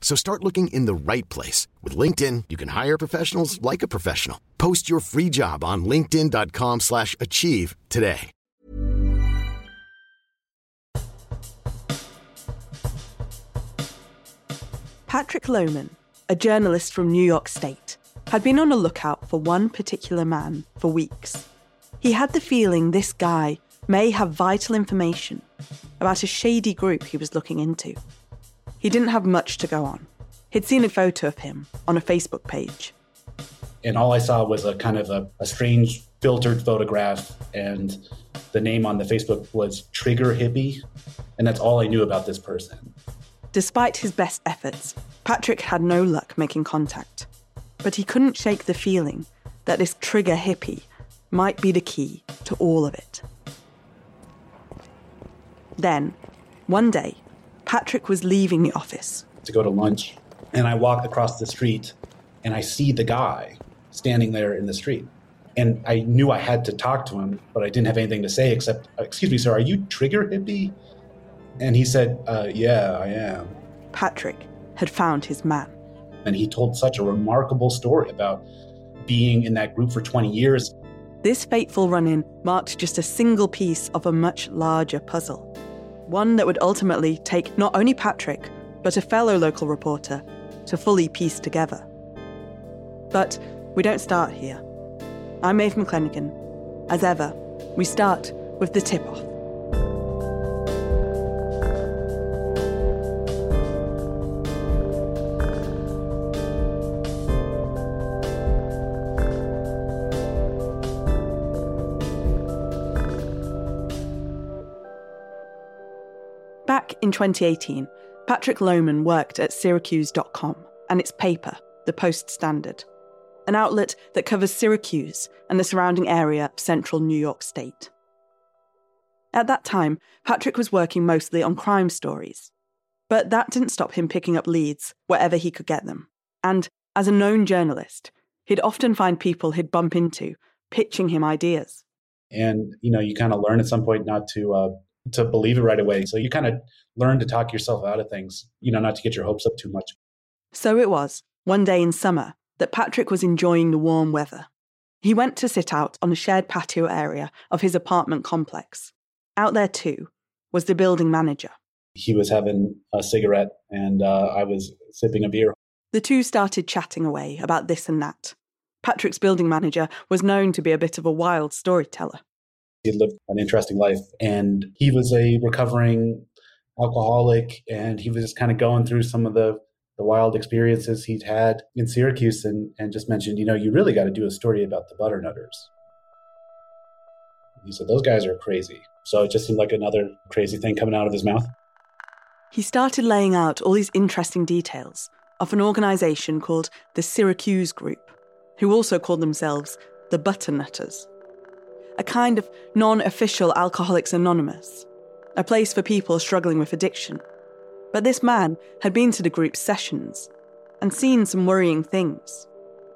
So start looking in the right place. With LinkedIn, you can hire professionals like a professional. Post your free job on linkedin.com slash achieve today. Patrick Lohmann, a journalist from New York State, had been on a lookout for one particular man for weeks. He had the feeling this guy may have vital information about a shady group he was looking into. He didn't have much to go on. He'd seen a photo of him on a Facebook page. And all I saw was a kind of a, a strange filtered photograph, and the name on the Facebook was Trigger Hippie. And that's all I knew about this person. Despite his best efforts, Patrick had no luck making contact. But he couldn't shake the feeling that this trigger hippie might be the key to all of it. Then, one day, Patrick was leaving the office. To go to lunch, and I walk across the street and I see the guy standing there in the street. And I knew I had to talk to him, but I didn't have anything to say except, Excuse me, sir, are you Trigger Hippie? And he said, uh, Yeah, I am. Patrick had found his man. And he told such a remarkable story about being in that group for 20 years. This fateful run in marked just a single piece of a much larger puzzle. One that would ultimately take not only Patrick, but a fellow local reporter to fully piece together. But we don't start here. I'm Maeve McClenaghan. As ever, we start with the tip off. In 2018, Patrick Lohmann worked at Syracuse.com and its paper, the Post Standard, an outlet that covers Syracuse and the surrounding area of central New York State. At that time, Patrick was working mostly on crime stories. But that didn't stop him picking up leads wherever he could get them. And as a known journalist, he'd often find people he'd bump into pitching him ideas. And, you know, you kind of learn at some point not to uh, to believe it right away. So you kind of learn to talk yourself out of things, you know, not to get your hopes up too much. So it was, one day in summer, that Patrick was enjoying the warm weather. He went to sit out on a shared patio area of his apartment complex. Out there, too, was the building manager. He was having a cigarette, and uh, I was sipping a beer. The two started chatting away about this and that. Patrick's building manager was known to be a bit of a wild storyteller. He lived an interesting life, and he was a recovering alcoholic, and he was just kind of going through some of the the wild experiences he'd had in Syracuse, and and just mentioned, you know, you really got to do a story about the Butternutters. He said those guys are crazy. So it just seemed like another crazy thing coming out of his mouth. He started laying out all these interesting details of an organisation called the Syracuse Group, who also called themselves the Butternutters a kind of non official Alcoholics Anonymous, a place for people struggling with addiction. But this man had been to the group's sessions and seen some worrying things.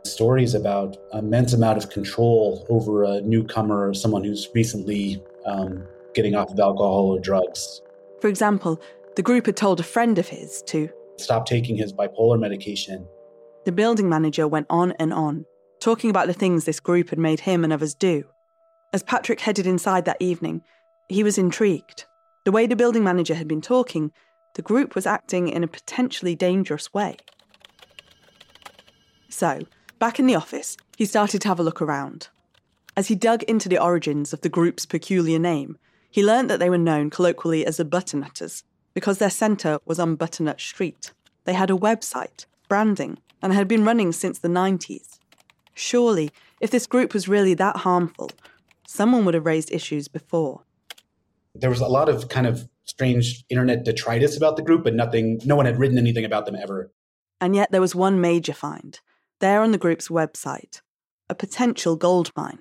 Stories about a immense amount of control over a newcomer or someone who's recently um, getting off of alcohol or drugs. For example, the group had told a friend of his to stop taking his bipolar medication. The building manager went on and on, talking about the things this group had made him and others do. As Patrick headed inside that evening, he was intrigued. The way the building manager had been talking, the group was acting in a potentially dangerous way. So, back in the office, he started to have a look around. As he dug into the origins of the group's peculiar name, He learned that they were known colloquially as the Butternutters because their centre was on Butternut Street. They had a website, branding, and had been running since the 90s. Surely, if this group was really that harmful, someone would have raised issues before. There was a lot of kind of strange internet detritus about the group, but nothing, no one had written anything about them ever. And yet there was one major find, there on the group's website a potential gold mine.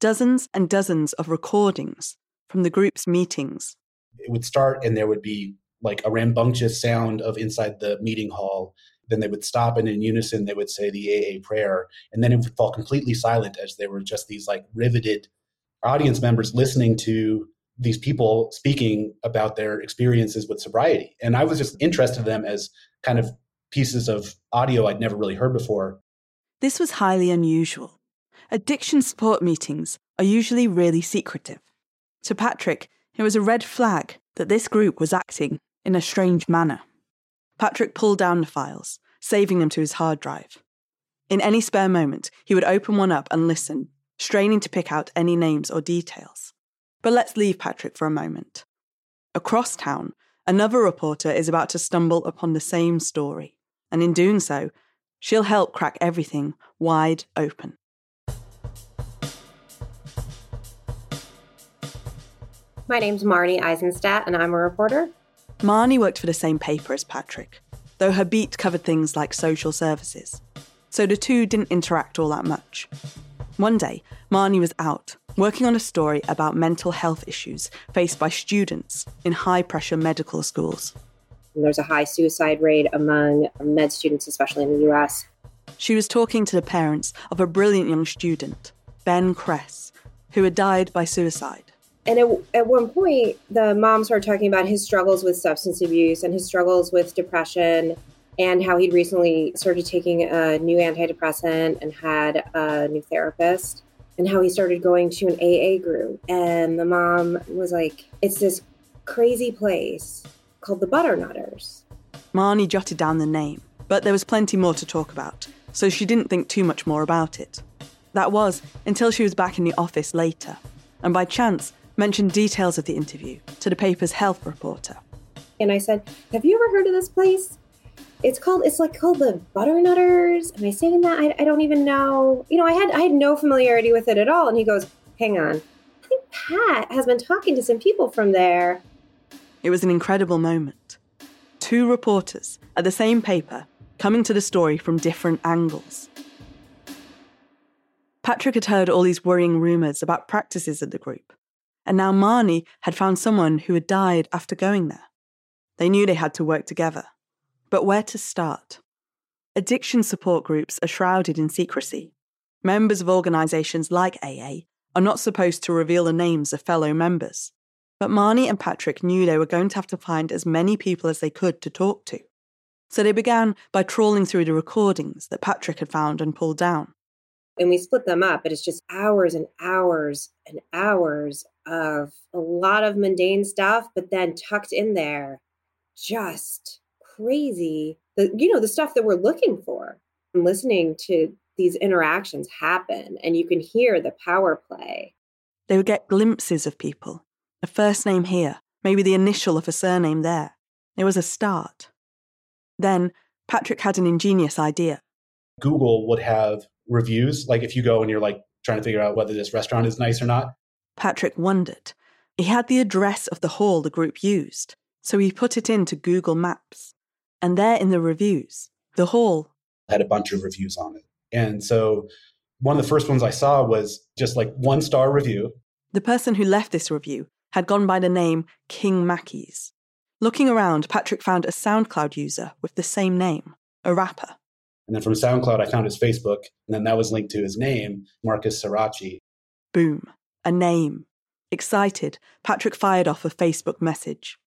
Dozens and dozens of recordings from the group's meetings. It would start, and there would be like a rambunctious sound of inside the meeting hall. Then they would stop, and in unison, they would say the AA prayer. And then it would fall completely silent as there were just these like riveted audience members listening to these people speaking about their experiences with sobriety. And I was just interested in them as kind of pieces of audio I'd never really heard before. This was highly unusual. Addiction support meetings are usually really secretive. To Patrick, it was a red flag that this group was acting in a strange manner. Patrick pulled down the files, saving them to his hard drive. In any spare moment, he would open one up and listen, straining to pick out any names or details. But let's leave Patrick for a moment. Across town, another reporter is about to stumble upon the same story, and in doing so, she'll help crack everything wide open. My name's Marnie Eisenstadt, and I'm a reporter. Marnie worked for the same paper as Patrick, though her beat covered things like social services. So the two didn't interact all that much. One day, Marnie was out, working on a story about mental health issues faced by students in high pressure medical schools. There's a high suicide rate among med students, especially in the US. She was talking to the parents of a brilliant young student, Ben Kress, who had died by suicide. And at, at one point, the mom started talking about his struggles with substance abuse and his struggles with depression, and how he'd recently started taking a new antidepressant and had a new therapist, and how he started going to an AA group. And the mom was like, It's this crazy place called the Butternutters. Marnie jotted down the name, but there was plenty more to talk about, so she didn't think too much more about it. That was until she was back in the office later, and by chance mentioned details of the interview to the paper's health reporter. And I said, Have you ever heard of this place? It's called it's like called the Butternutters. Am I saying that? I, I don't even know. You know, I had I had no familiarity with it at all. And he goes, Hang on. I think Pat has been talking to some people from there. It was an incredible moment. Two reporters at the same paper coming to the story from different angles. Patrick had heard all these worrying rumours about practices at the group, and now Marnie had found someone who had died after going there. They knew they had to work together. But where to start? Addiction support groups are shrouded in secrecy. Members of organisations like AA are not supposed to reveal the names of fellow members. But Marnie and Patrick knew they were going to have to find as many people as they could to talk to. So they began by trawling through the recordings that Patrick had found and pulled down. And we split them up, but it's just hours and hours and hours of a lot of mundane stuff, but then tucked in there, just crazy. The you know the stuff that we're looking for. And listening to these interactions happen, and you can hear the power play. They would get glimpses of people, a first name here, maybe the initial of a surname there. It was a start. Then Patrick had an ingenious idea. Google would have reviews, like if you go and you're like trying to figure out whether this restaurant is nice or not. Patrick wondered. He had the address of the hall the group used, so he put it into Google Maps. And there in the reviews, the hall had a bunch of reviews on it. And so one of the first ones I saw was just like one star review. The person who left this review had gone by the name King Mackies. Looking around, Patrick found a SoundCloud user with the same name, a rapper. And then from SoundCloud, I found his Facebook, and then that was linked to his name, Marcus Sirachi. Boom, a name. Excited, Patrick fired off a Facebook message.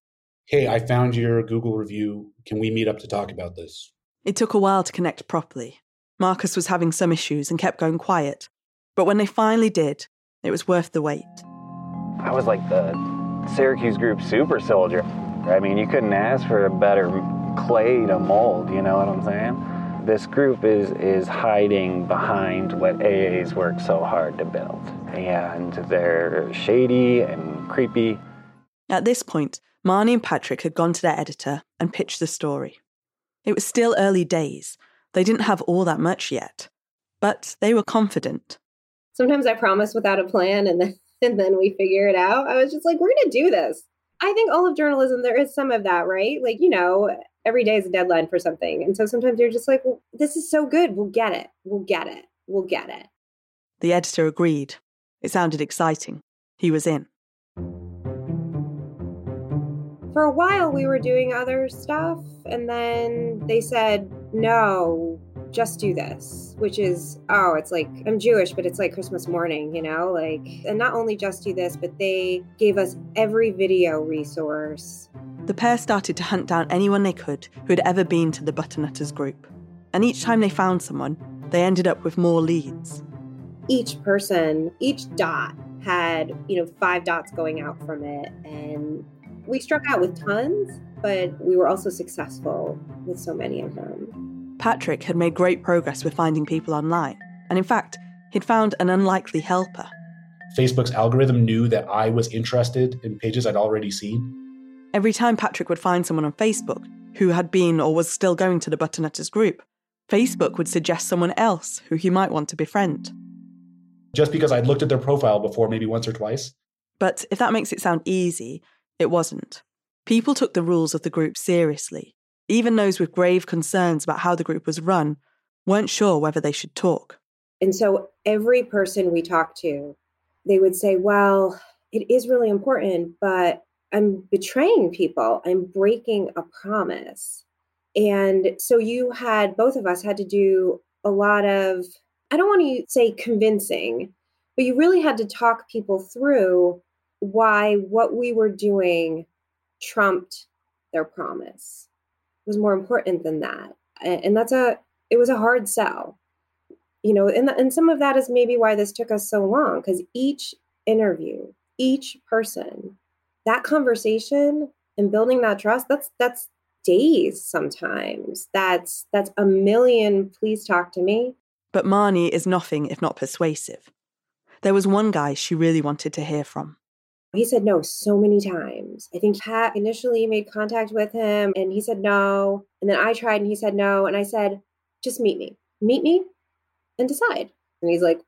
Hey, I found your Google review. Can we meet up to talk about this? It took a while to connect properly. Marcus was having some issues and kept going quiet. But when they finally did, it was worth the wait. I was like the Syracuse group super soldier. I mean, you couldn't ask for a better clay to mold, you know what I'm saying? This group is is hiding behind what AA's worked so hard to build. And they're shady and creepy At this point, Marnie and Patrick had gone to their editor and pitched the story. It was still early days. They didn't have all that much yet, but they were confident. Sometimes I promise without a plan and then and then we figure it out. I was just like, we're going to do this. I think all of journalism, there is some of that, right? Like, you know, every day is a deadline for something. And so sometimes you're just like, well, this is so good. We'll get it. We'll get it. We'll get it. The editor agreed. It sounded exciting. He was in. For a while, we were doing other stuff. And then they said, no, just do this, which is, oh, it's like, I'm Jewish, but it's like Christmas morning, you know? Like, and not only just do this, but they gave us every video resource. The pair started to hunt down anyone they could who had ever been to the Butternutters group. And each time they found someone, they ended up with more leads. Each person, each dot had, you know, five dots going out from it. And we struck out with tons, but we were also successful with so many of them. Patrick had made great progress with finding people online, and in fact, he'd found an unlikely helper. Facebook's algorithm knew that I was interested in pages I'd already seen. Every time Patrick would find someone on Facebook who had been or was still going to the Butternutters group, Facebook would suggest someone else who he might want to befriend. Just because I'd looked at their profile before, maybe once or twice. But if that makes it sound easy, it wasn't. People took the rules of the group seriously even those with grave concerns about how the group was run weren't sure whether they should talk. And so every person we talked to, they would say, Well, it is really important, but I'm betraying people. I'm breaking a promise. And so you had, both of us had to do a lot of, I don't want to say convincing, but you really had to talk people through why what we were doing trumped their promise was more important than that. And that's a it was a hard sell. You know, and and some of that is maybe why this took us so long cuz each interview, each person, that conversation and building that trust, that's that's days sometimes. That's that's a million please talk to me. But Marnie is nothing if not persuasive. There was one guy she really wanted to hear from. He said no so many times. I think Pat initially made contact with him and he said no. And then I tried and he said no. And I said, just meet me. Meet me and decide. And he's like,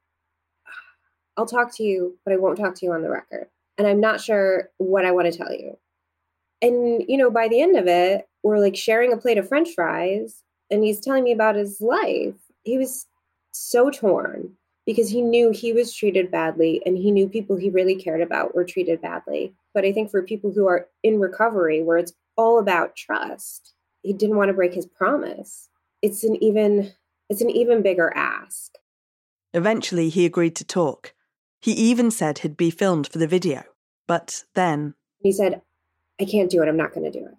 I'll talk to you, but I won't talk to you on the record. And I'm not sure what I want to tell you. And, you know, by the end of it, we're like sharing a plate of french fries and he's telling me about his life. He was so torn because he knew he was treated badly and he knew people he really cared about were treated badly. But I think for people who are in recovery, where it's all about trust, he didn't want to break his promise. It's an even it's an even bigger ask. Eventually he agreed to talk. He even said he'd be filmed for the video. But then he said, I can't do it, I'm not gonna do it.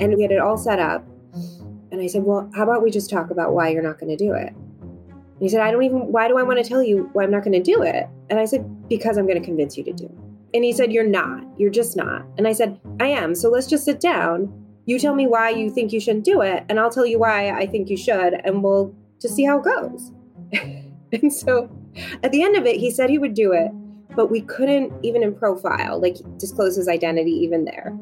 And we had it all set up and I said, Well, how about we just talk about why you're not going to do it? And he said, I don't even, why do I want to tell you why I'm not going to do it? And I said, Because I'm going to convince you to do it. And he said, You're not. You're just not. And I said, I am. So let's just sit down. You tell me why you think you shouldn't do it, and I'll tell you why I think you should, and we'll just see how it goes. and so at the end of it, he said he would do it, but we couldn't, even in profile, like disclose his identity even there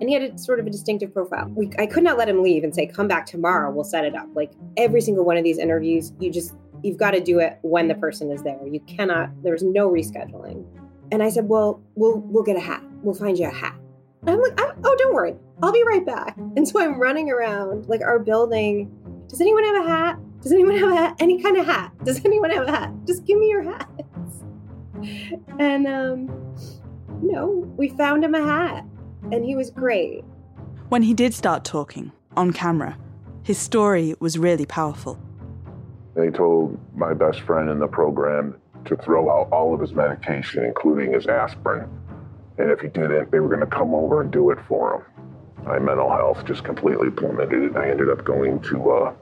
and he had a sort of a distinctive profile. We, I could not let him leave and say, "Come back tomorrow. We'll set it up." Like every single one of these interviews, you just you've got to do it when the person is there. You cannot. There's no rescheduling. And I said, "Well, we'll we'll get a hat. We'll find you a hat." And I'm like, "Oh, don't worry. I'll be right back." And so I'm running around like our building. Does anyone have a hat? Does anyone have a hat? Any kind of hat? Does anyone have a hat? Just give me your hats. And um, you know, we found him a hat and he was great. When he did start talking, on camera, his story was really powerful. They told my best friend in the program to throw out all of his medication, including his aspirin. And if he didn't, they were going to come over and do it for him. My mental health just completely plummeted. and I ended up going to uh,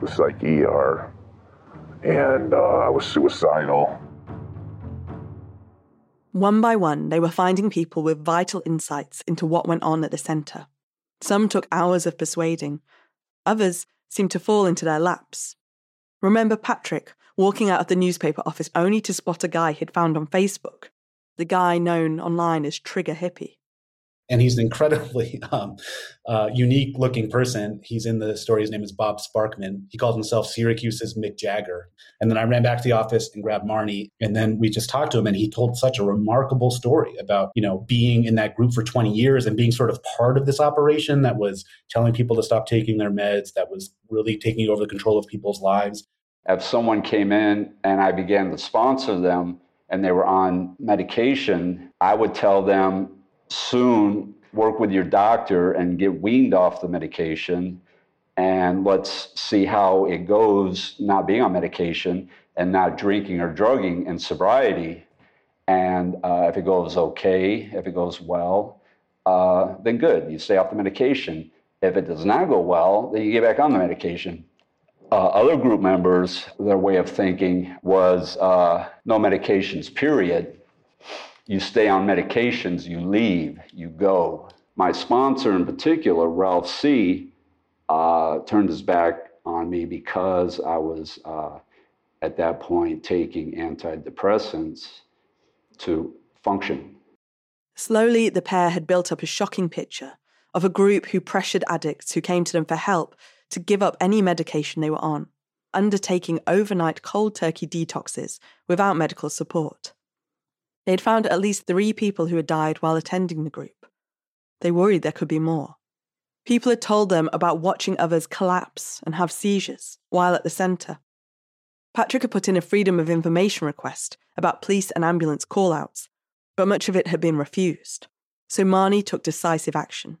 the psych ER, and uh, I was suicidal. One by one, they were finding people with vital insights into what went on at the centre. Some took hours of persuading, others seemed to fall into their laps. Remember Patrick, walking out of the newspaper office only to spot a guy he'd found on Facebook, the guy known online as Trigger Hippie and he's an incredibly um, uh, unique looking person. He's in the story. His name is Bob Sparkman. He calls himself Syracuse's Mick Jagger. And then I ran back to the office and grabbed Marnie, and then we just talked to him, and he told such a remarkable story about you know being in that group for 20 years and being sort of part of this operation that was telling people to stop taking their meds, that was really taking over the control of people's lives. If someone came in and I began to sponsor them and they were on medication, I would tell them soon work with your doctor and get weaned off the medication and let's see how it goes not being on medication and not drinking or drugging in sobriety. And uh, if it goes okay if it goes well uh, then good. You stay off the medication. If it does not go well then you get back on the medication. Uh, other group members their way of thinking was uh, no medications period you stay on medications, you leave, you go. My sponsor in particular, Ralph C., uh, turned his back on me because I was uh, at that point taking antidepressants to function. Slowly, the pair had built up a shocking picture of a group who pressured addicts who came to them for help to give up any medication they were on, undertaking overnight cold turkey detoxes without medical support. They had found at least three people who had died while attending the group. They worried there could be more. People had told them about watching others collapse and have seizures while at the centre. Patrick had put in a Freedom of Information request about police and ambulance call-outs, but much of it had been refused. So Marnie took decisive action.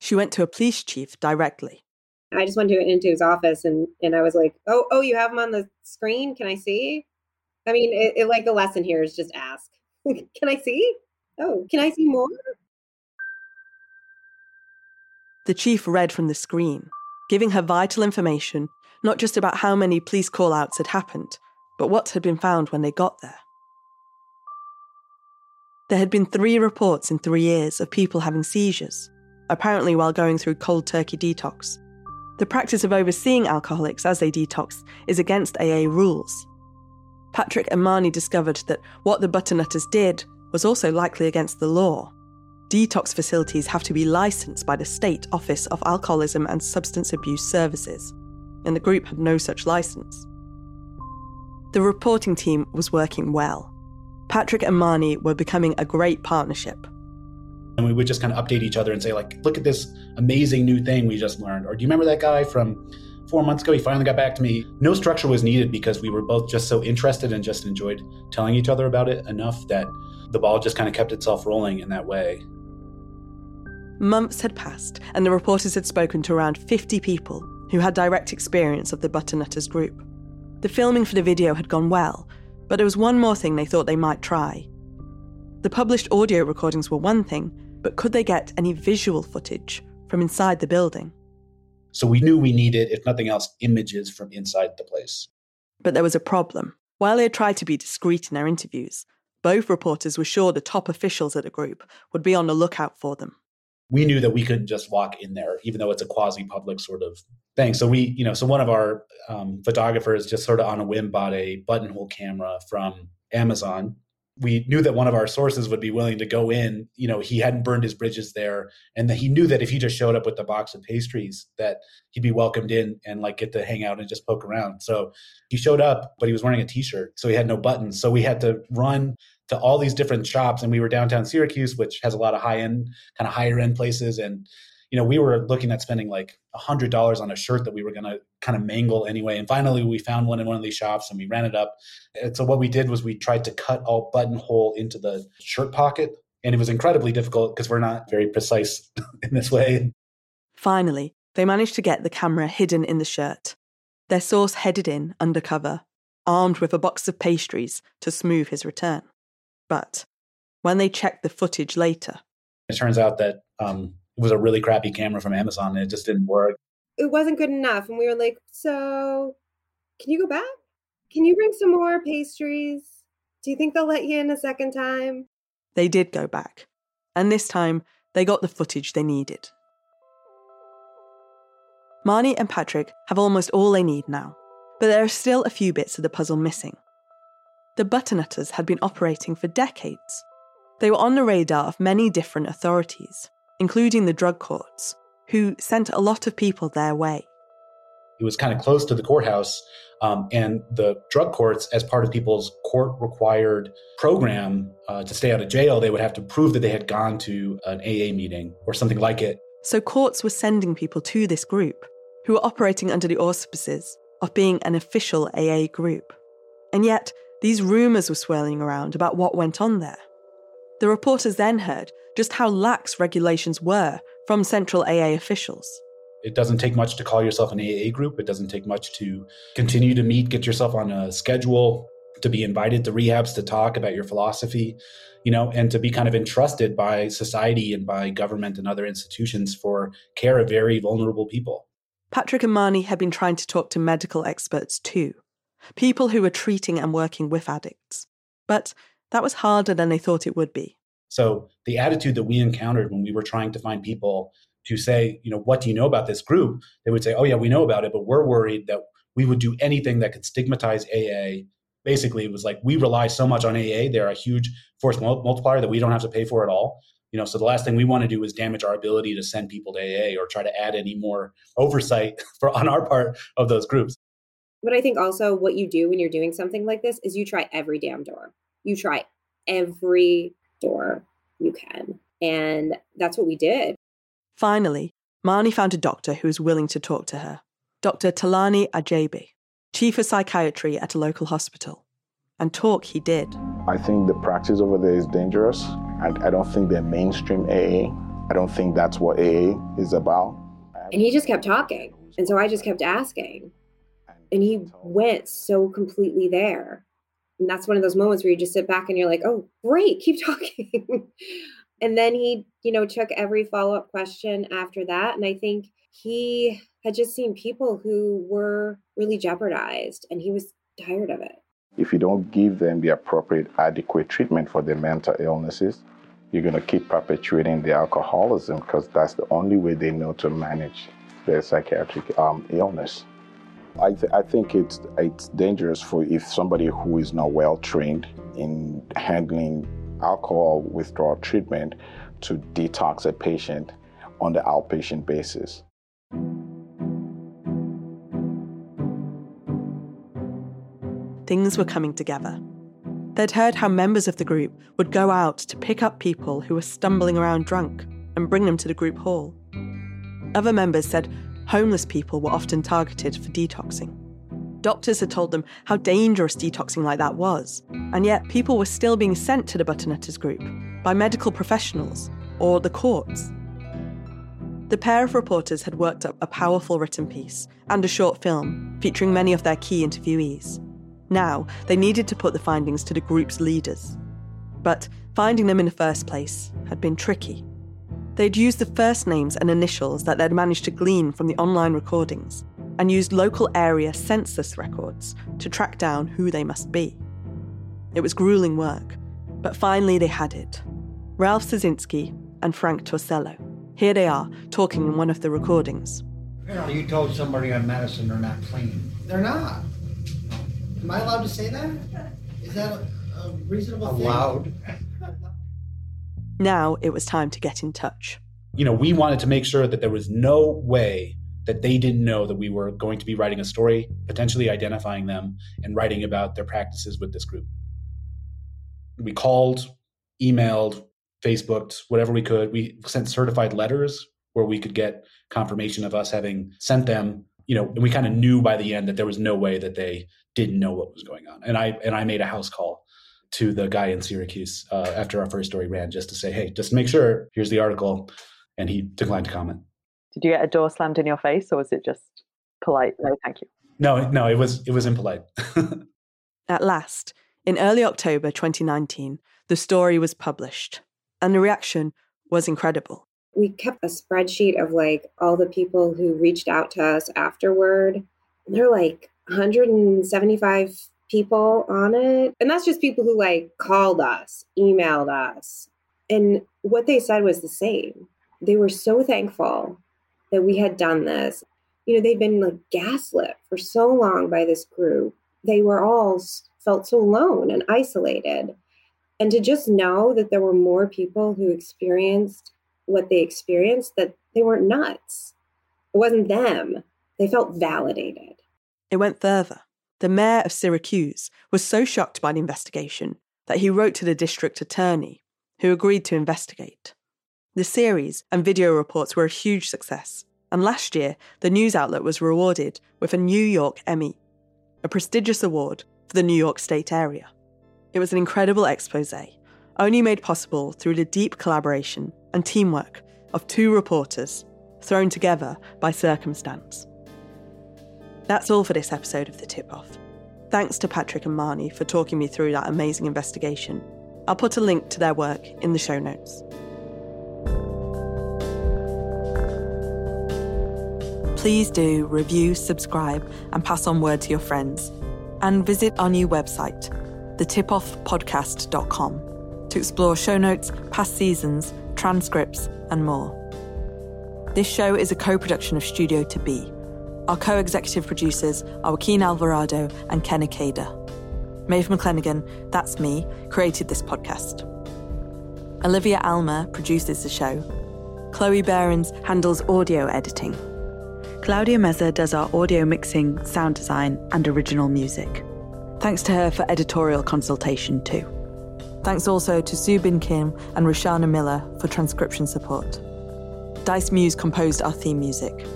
She went to a police chief directly. I just went to into his office and, and I was like, "Oh, oh, you have him on the screen? Can I see?" I mean, it, it, like the lesson here is just ask. can I see? Oh, can I see more? The chief read from the screen, giving her vital information, not just about how many police call outs had happened, but what had been found when they got there. There had been three reports in three years of people having seizures, apparently while going through cold turkey detox. The practice of overseeing alcoholics as they detox is against AA rules, Patrick and Marnie discovered that what the Butternutters did was also likely against the law. Detox facilities have to be licensed by the State Office of Alcoholism and Substance Abuse Services, and the group had no such license. The reporting team was working well. Patrick and Marnie were becoming a great partnership. And we would just kind of update each other and say, like, look at this amazing new thing we just learned. Or do you remember that guy from four months ago. He finally got back to me. No structure was needed because we were both just so interested and just enjoyed telling each other about it enough that the ball just kind of kept itself rolling in that way. Months had passed, and the reporters had spoken to around 50 people who had direct experience of the Butternutters group. The filming for the video had gone well, but there was one more thing they thought they might try. The published audio recordings were one thing, but could they get any visual footage from inside the building? So we knew we needed, if nothing else, images from inside the place. But there was a problem. While they had tried to be discreet in their interviews, both reporters were sure the top officials at the group would be on the lookout for them. We knew that we couldn't just walk in there, even though it's a quasi public sort of thing. So we, you know, so one of our um, photographers just sort of on a whim bought a buttonhole camera from Amazon we knew that one of our sources would be willing to go in you know he hadn't burned his bridges there and that he knew that if he just showed up with the box of pastries that he'd be welcomed in and like get to hang out and just poke around. So he showed up but he was wearing a t-shirt so he had no buttons. So we had to run to all these different shops and we were downtown syracuse which has a lot of high end kind of higher end places and you know, we were looking at spending like a hundred dollars on a shirt that we were going to kind of mangle anyway. And finally, we found one in one of these shops and we ran it up. And so what we did was we tried to cut all buttonhole into the shirt pocket, and it was incredibly difficult because we're not very precise in this way. Finally, they managed to get the camera hidden in the shirt. Their source headed in undercover, armed with a box of pastries to smooth his return. But when they checked the footage later, it turns out that um, it was a really crappy camera from Amazon and it just didn't work. It wasn't good enough. And we were like, so can you go back? Can you bring some more pastries? Do you think they'll let you in a second time? They did go back. And this time, they got the footage they needed. Marnie and Patrick have almost all they need now. But there are still a few bits of the puzzle missing. The Butternutters had been operating for decades. They were on the radar of many different authorities, including the drug courts, who sent a lot of people their way. It was kind of close to the courthouse, um, and the drug courts, as part of people's court required program uh, to stay out of jail, they would have to prove that they had gone to an AA meeting or something like it. So courts were sending people to this group, who were operating under the auspices of being an official AA group. And yet, these rumours were swirling around about what went on there. The reporters then heard just how lax regulations were from central AA officials. It doesn't take much to call yourself an AA group. It doesn't take much to continue to meet, get yourself on a schedule, to be invited to rehabs to talk about your philosophy, you know, and to be kind of entrusted by society and by government and other institutions for care of very vulnerable people. Patrick and Marnie had been trying to talk to medical experts too, people who were treating and working with addicts. But that was harder than they thought it would be. So the attitude that we encountered when we were trying to find people to say, you know, what do you know about this group? They would say, oh, yeah, we know about it, but we're worried that we would do anything that could stigmatize AA. Basically, it was like we rely so much on AA; they're a huge force multiplier that we don't have to pay for at all. You know, so the last thing we want to do is damage our ability to send people to AA or try to add any more oversight for on our part of those groups. But I think also what you do when you're doing something like this is you try every damn door. You try every door you can. And that's what we did. Finally, Marnie found a doctor who was willing to talk to her Dr. Talani Ajabi, chief of psychiatry at a local hospital. And talk he did. I think the practice over there is dangerous, and I don't think they're mainstream AA. I don't think that's what AA is about. And he just kept talking. And so I just kept asking. And he went so completely there. And that's one of those moments where you just sit back and you're like, oh, great, keep talking. and then he, you know, took every follow up question after that. And I think he had just seen people who were really jeopardized and he was tired of it. If you don't give them the appropriate, adequate treatment for their mental illnesses, you're going to keep perpetuating the alcoholism because that's the only way they know to manage their psychiatric um, illness. I, th- I think it's it's dangerous for if somebody who is not well trained in handling alcohol withdrawal treatment to detox a patient on the outpatient basis. Things were coming together. They'd heard how members of the group would go out to pick up people who were stumbling around drunk and bring them to the group hall. Other members said homeless people were often targeted for detoxing. Doctors had told them how dangerous detoxing like that was, and yet people were still being sent to the Butternutters group by medical professionals or the courts. The pair of reporters had worked up a powerful written piece and a short film featuring many of their key interviewees. Now, they needed to put the findings to the group's leaders. But finding them in the first place had been tricky. They'd used the first names and initials that they'd managed to glean from the online recordings and used local area census records to track down who they must be. It was grueling work, but finally they had it Ralph Sazinski and Frank Torcello. Here they are, talking in one of the recordings. Apparently, you told somebody on Madison they're not clean. They're not. Am I allowed to say that? Is that a, a reasonable allowed? thing? Now it was time to get in touch. You know, we wanted to make sure that there was no way that they didn't know that we were going to be writing a story, potentially identifying them and writing about their practices with this group. We called, emailed, Facebooked, whatever we could. We sent certified letters where we could get confirmation of us having sent them, you know, and we kind of knew by the end that there was no way that they didn't know what was going on. And I and I made a house call to the guy in Syracuse uh, after our first story ran just to say, hey, just make sure, here's the article. And he declined to comment. Did you get a door slammed in your face or was it just polite? No, thank you. No, no, it was it was impolite. At last, in early October 2019, the story was published, and the reaction was incredible. We kept a spreadsheet of like all the people who reached out to us afterward. There are like 175 people on it. And that's just people who like called us, emailed us. And what they said was the same. They were so thankful that we had done this. you know, they'd been like gaslit for so long by this group. They were all felt so alone and isolated. And to just know that there were more people who experienced what they experienced, that they weren't nuts. It wasn't them. They felt validated. It went further. The mayor of Syracuse was so shocked by the investigation that he wrote to the district attorney, who agreed to investigate. The series and video reports were a huge success, and last year the news outlet was rewarded with a New York Emmy, a prestigious award for the New York State area. It was an incredible expose, only made possible through the deep collaboration and teamwork of two reporters thrown together by circumstance. That's all for this episode of The Tip Off. Thanks to Patrick and Marnie for talking me through that amazing investigation. I'll put a link to their work in the show notes. Please do review, subscribe, and pass on word to your friends. And visit our new website, thetipoffpodcast.com, to explore show notes, past seasons, transcripts, and more. This show is a co production of Studio to Be our co executive producers are Joaquin Alvarado and Ken Ikeda. Maeve McClenaghan, that's me, created this podcast. Olivia Alma produces the show. Chloe Behrens handles audio editing. Claudia Meza does our audio mixing, sound design, and original music. Thanks to her for editorial consultation, too. Thanks also to Subin Kim and Roshana Miller for transcription support. Dice Muse composed our theme music.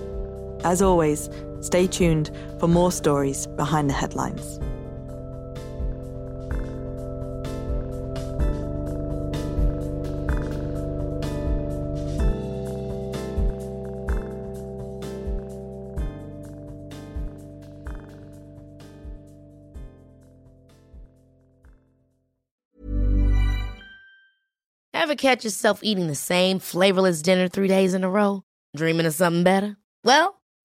As always, stay tuned for more stories behind the headlines. Ever catch yourself eating the same flavorless dinner three days in a row? Dreaming of something better? Well,